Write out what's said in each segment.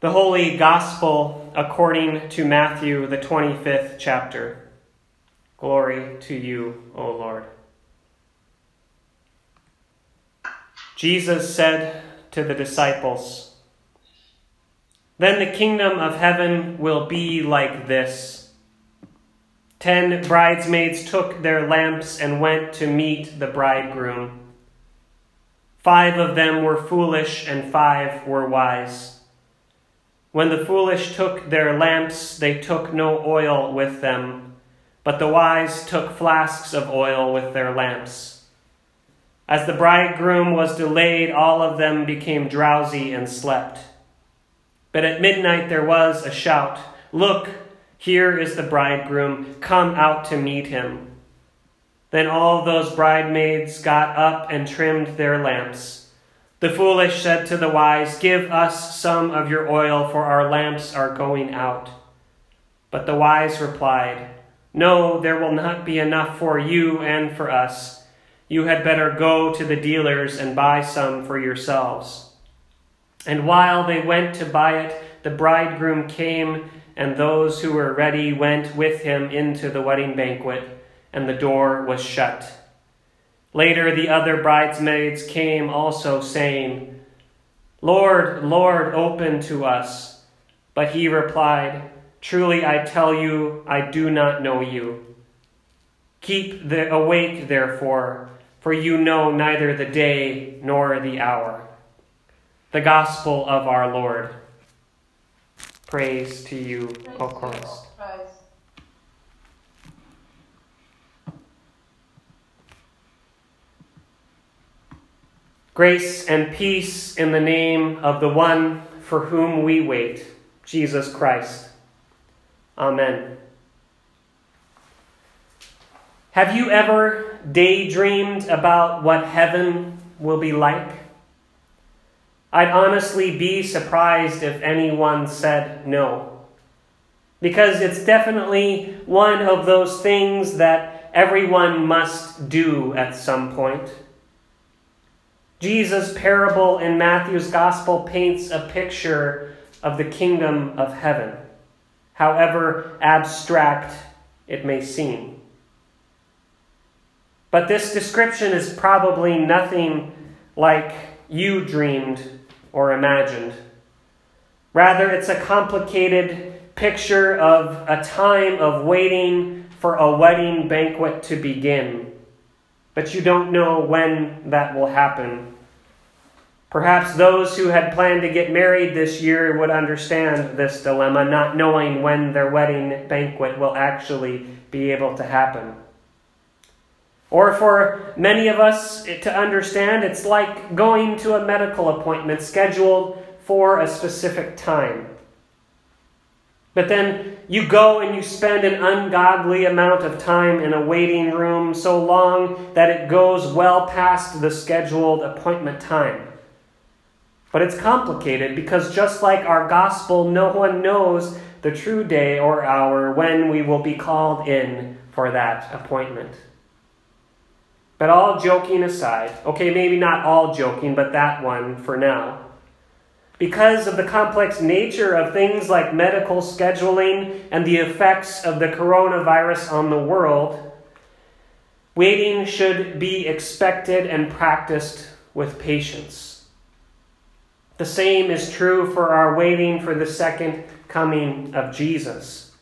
The Holy Gospel according to Matthew, the 25th chapter. Glory to you, O Lord. Jesus said to the disciples, Then the kingdom of heaven will be like this. Ten bridesmaids took their lamps and went to meet the bridegroom. Five of them were foolish, and five were wise. When the foolish took their lamps, they took no oil with them, but the wise took flasks of oil with their lamps. As the bridegroom was delayed, all of them became drowsy and slept. But at midnight there was a shout Look, here is the bridegroom, come out to meet him. Then all those bridesmaids got up and trimmed their lamps. The foolish said to the wise, Give us some of your oil, for our lamps are going out. But the wise replied, No, there will not be enough for you and for us. You had better go to the dealers and buy some for yourselves. And while they went to buy it, the bridegroom came, and those who were ready went with him into the wedding banquet, and the door was shut. Later, the other bridesmaids came also, saying, Lord, Lord, open to us. But he replied, Truly I tell you, I do not know you. Keep the, awake, therefore, for you know neither the day nor the hour. The Gospel of our Lord. Praise to you, O Christ. Grace and peace in the name of the one for whom we wait, Jesus Christ. Amen. Have you ever daydreamed about what heaven will be like? I'd honestly be surprised if anyone said no. Because it's definitely one of those things that everyone must do at some point. Jesus' parable in Matthew's gospel paints a picture of the kingdom of heaven, however abstract it may seem. But this description is probably nothing like you dreamed or imagined. Rather, it's a complicated picture of a time of waiting for a wedding banquet to begin but you don't know when that will happen. Perhaps those who had planned to get married this year would understand this dilemma, not knowing when their wedding banquet will actually be able to happen. Or for many of us to understand, it's like going to a medical appointment scheduled for a specific time. But then you go and you spend an ungodly amount of time in a waiting room, so long that it goes well past the scheduled appointment time. But it's complicated because just like our gospel, no one knows the true day or hour when we will be called in for that appointment. But all joking aside, okay, maybe not all joking, but that one for now. Because of the complex nature of things like medical scheduling and the effects of the coronavirus on the world, waiting should be expected and practiced with patience. The same is true for our waiting for the second coming of Jesus.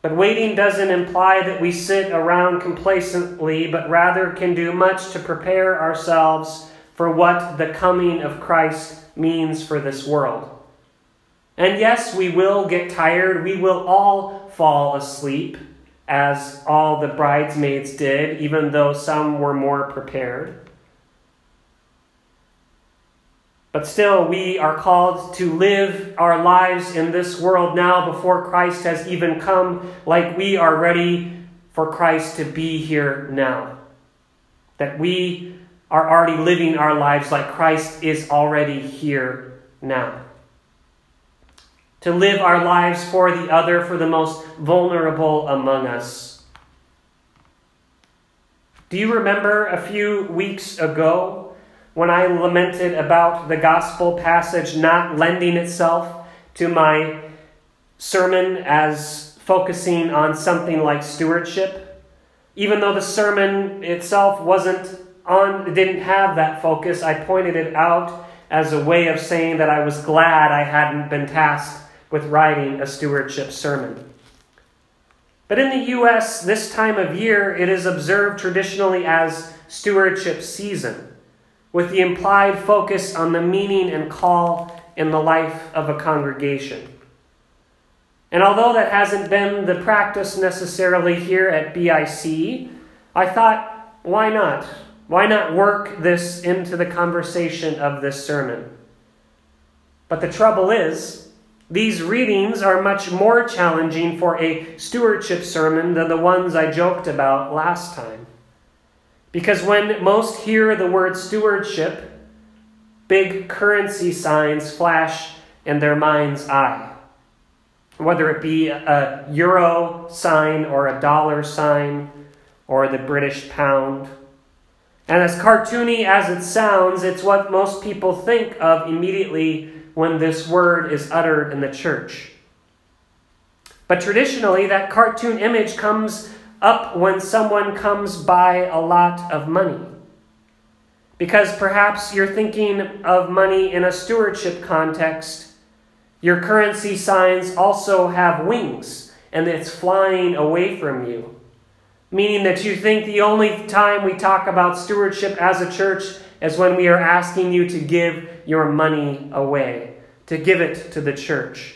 But waiting doesn't imply that we sit around complacently, but rather can do much to prepare ourselves for what the coming of Christ means for this world. And yes, we will get tired. We will all fall asleep, as all the bridesmaids did, even though some were more prepared. But still, we are called to live our lives in this world now before Christ has even come, like we are ready for Christ to be here now. That we are already living our lives like Christ is already here now. To live our lives for the other, for the most vulnerable among us. Do you remember a few weeks ago when I lamented about the gospel passage not lending itself to my sermon as focusing on something like stewardship. Even though the sermon itself wasn't on didn't have that focus, I pointed it out as a way of saying that I was glad I hadn't been tasked with writing a stewardship sermon. But in the US, this time of year, it is observed traditionally as stewardship season, with the implied focus on the meaning and call in the life of a congregation. And although that hasn't been the practice necessarily here at BIC, I thought, why not? Why not work this into the conversation of this sermon? But the trouble is, these readings are much more challenging for a stewardship sermon than the ones I joked about last time. Because when most hear the word stewardship, big currency signs flash in their mind's eye. Whether it be a euro sign or a dollar sign or the British pound. And as cartoony as it sounds, it's what most people think of immediately when this word is uttered in the church. But traditionally, that cartoon image comes up when someone comes by a lot of money. Because perhaps you're thinking of money in a stewardship context. Your currency signs also have wings, and it's flying away from you meaning that you think the only time we talk about stewardship as a church is when we are asking you to give your money away, to give it to the church.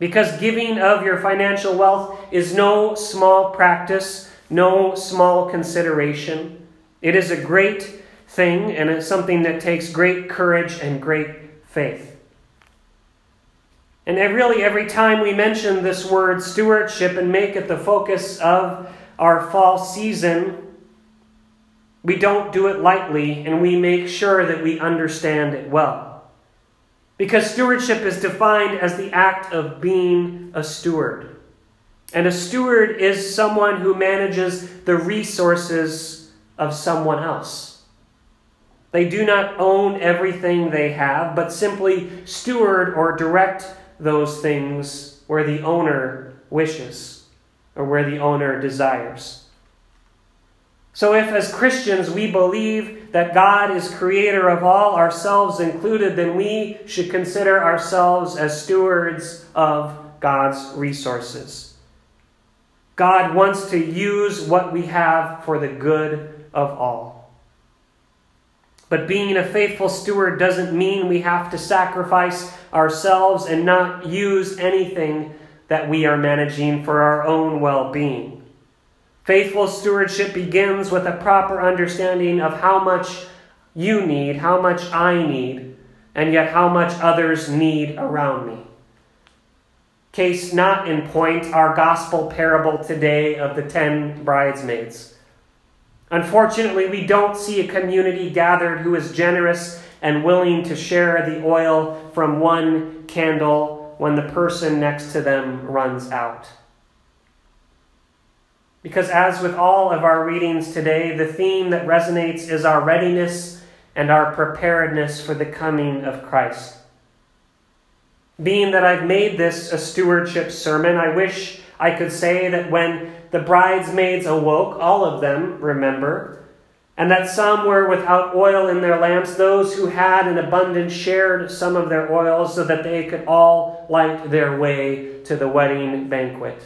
Because giving of your financial wealth is no small practice, no small consideration. It is a great thing, and it's something that takes great courage and great faith. And really, every time we mention this word stewardship and make it the focus of our fall season, we don't do it lightly and we make sure that we understand it well. Because stewardship is defined as the act of being a steward. And a steward is someone who manages the resources of someone else. They do not own everything they have, but simply steward or direct those things where the owner wishes or where the owner desires. So, if as Christians we believe that God is creator of all, ourselves included, then we should consider ourselves as stewards of God's resources. God wants to use what we have for the good of all. But being a faithful steward doesn't mean we have to sacrifice ourselves and not use anything that we are managing for our own well being. Faithful stewardship begins with a proper understanding of how much you need, how much I need, and yet how much others need around me. Case not in point, our gospel parable today of the ten bridesmaids. Unfortunately, we don't see a community gathered who is generous and willing to share the oil from one candle when the person next to them runs out. Because, as with all of our readings today, the theme that resonates is our readiness and our preparedness for the coming of Christ. Being that I've made this a stewardship sermon, I wish I could say that when the bridesmaids awoke, all of them, remember, and that some were without oil in their lamps. Those who had an abundance shared some of their oil so that they could all light their way to the wedding banquet.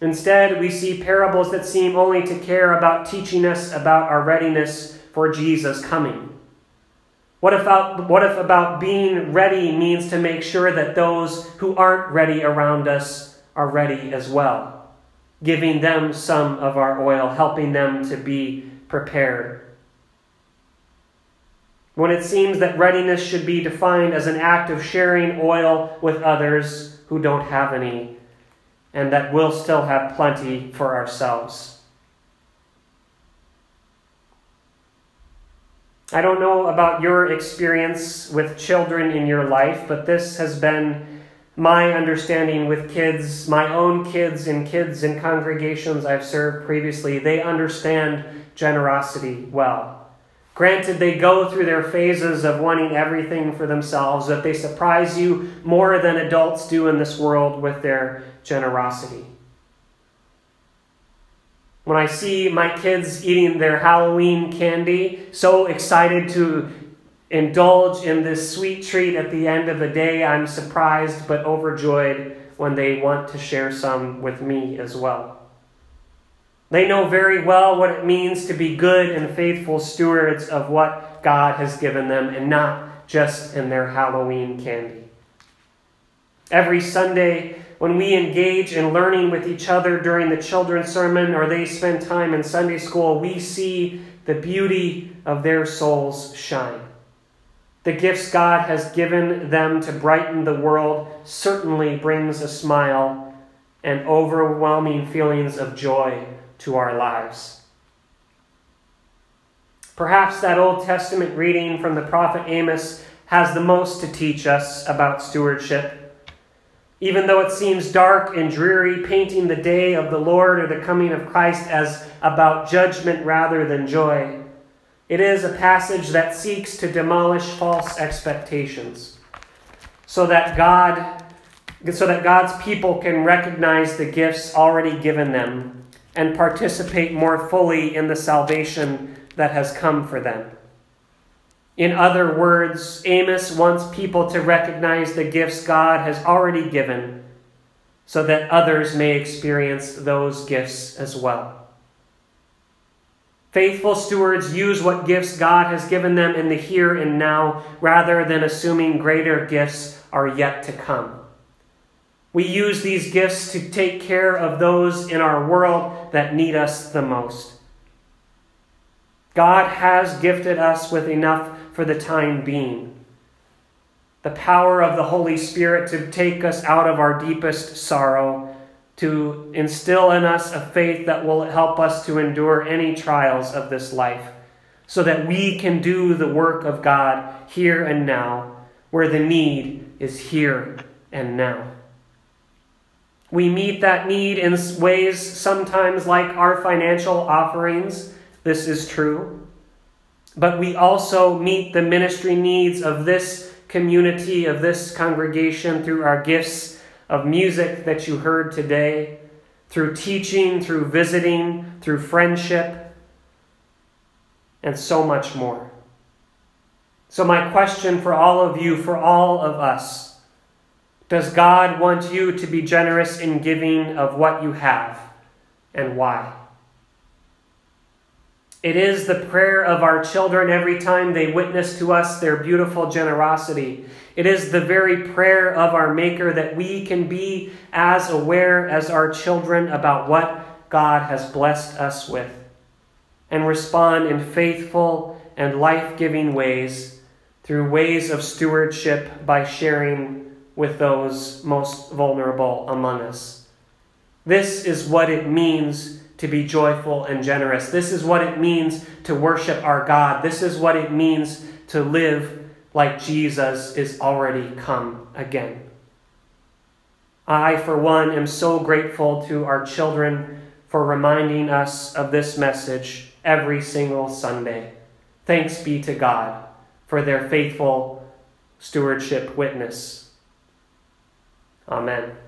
Instead, we see parables that seem only to care about teaching us about our readiness for Jesus' coming. What if, about, what if about being ready means to make sure that those who aren't ready around us are ready as well, giving them some of our oil, helping them to be prepared. When it seems that readiness should be defined as an act of sharing oil with others who don't have any, and that we'll still have plenty for ourselves. I don't know about your experience with children in your life, but this has been my understanding with kids, my own kids and kids in congregations I've served previously, they understand generosity well. Granted, they go through their phases of wanting everything for themselves, that they surprise you more than adults do in this world with their generosity. When I see my kids eating their Halloween candy, so excited to indulge in this sweet treat at the end of the day, I'm surprised but overjoyed when they want to share some with me as well. They know very well what it means to be good and faithful stewards of what God has given them and not just in their Halloween candy. Every Sunday, when we engage in learning with each other during the children's sermon or they spend time in Sunday school, we see the beauty of their souls shine. The gifts God has given them to brighten the world certainly brings a smile and overwhelming feelings of joy to our lives. Perhaps that Old Testament reading from the prophet Amos has the most to teach us about stewardship. Even though it seems dark and dreary, painting the day of the Lord or the coming of Christ as about judgment rather than joy, it is a passage that seeks to demolish false expectations so that God so that God's people can recognize the gifts already given them and participate more fully in the salvation that has come for them. In other words, Amos wants people to recognize the gifts God has already given so that others may experience those gifts as well. Faithful stewards use what gifts God has given them in the here and now rather than assuming greater gifts are yet to come. We use these gifts to take care of those in our world that need us the most. God has gifted us with enough for the time being. The power of the Holy Spirit to take us out of our deepest sorrow, to instill in us a faith that will help us to endure any trials of this life, so that we can do the work of God here and now, where the need is here and now. We meet that need in ways sometimes like our financial offerings. This is true. But we also meet the ministry needs of this community, of this congregation, through our gifts of music that you heard today, through teaching, through visiting, through friendship, and so much more. So, my question for all of you, for all of us, does God want you to be generous in giving of what you have and why? It is the prayer of our children every time they witness to us their beautiful generosity. It is the very prayer of our Maker that we can be as aware as our children about what God has blessed us with and respond in faithful and life giving ways through ways of stewardship by sharing with those most vulnerable among us. This is what it means to be joyful and generous. This is what it means to worship our God. This is what it means to live like Jesus is already come again. I, for one, am so grateful to our children for reminding us of this message every single Sunday. Thanks be to God for their faithful stewardship witness. Amen.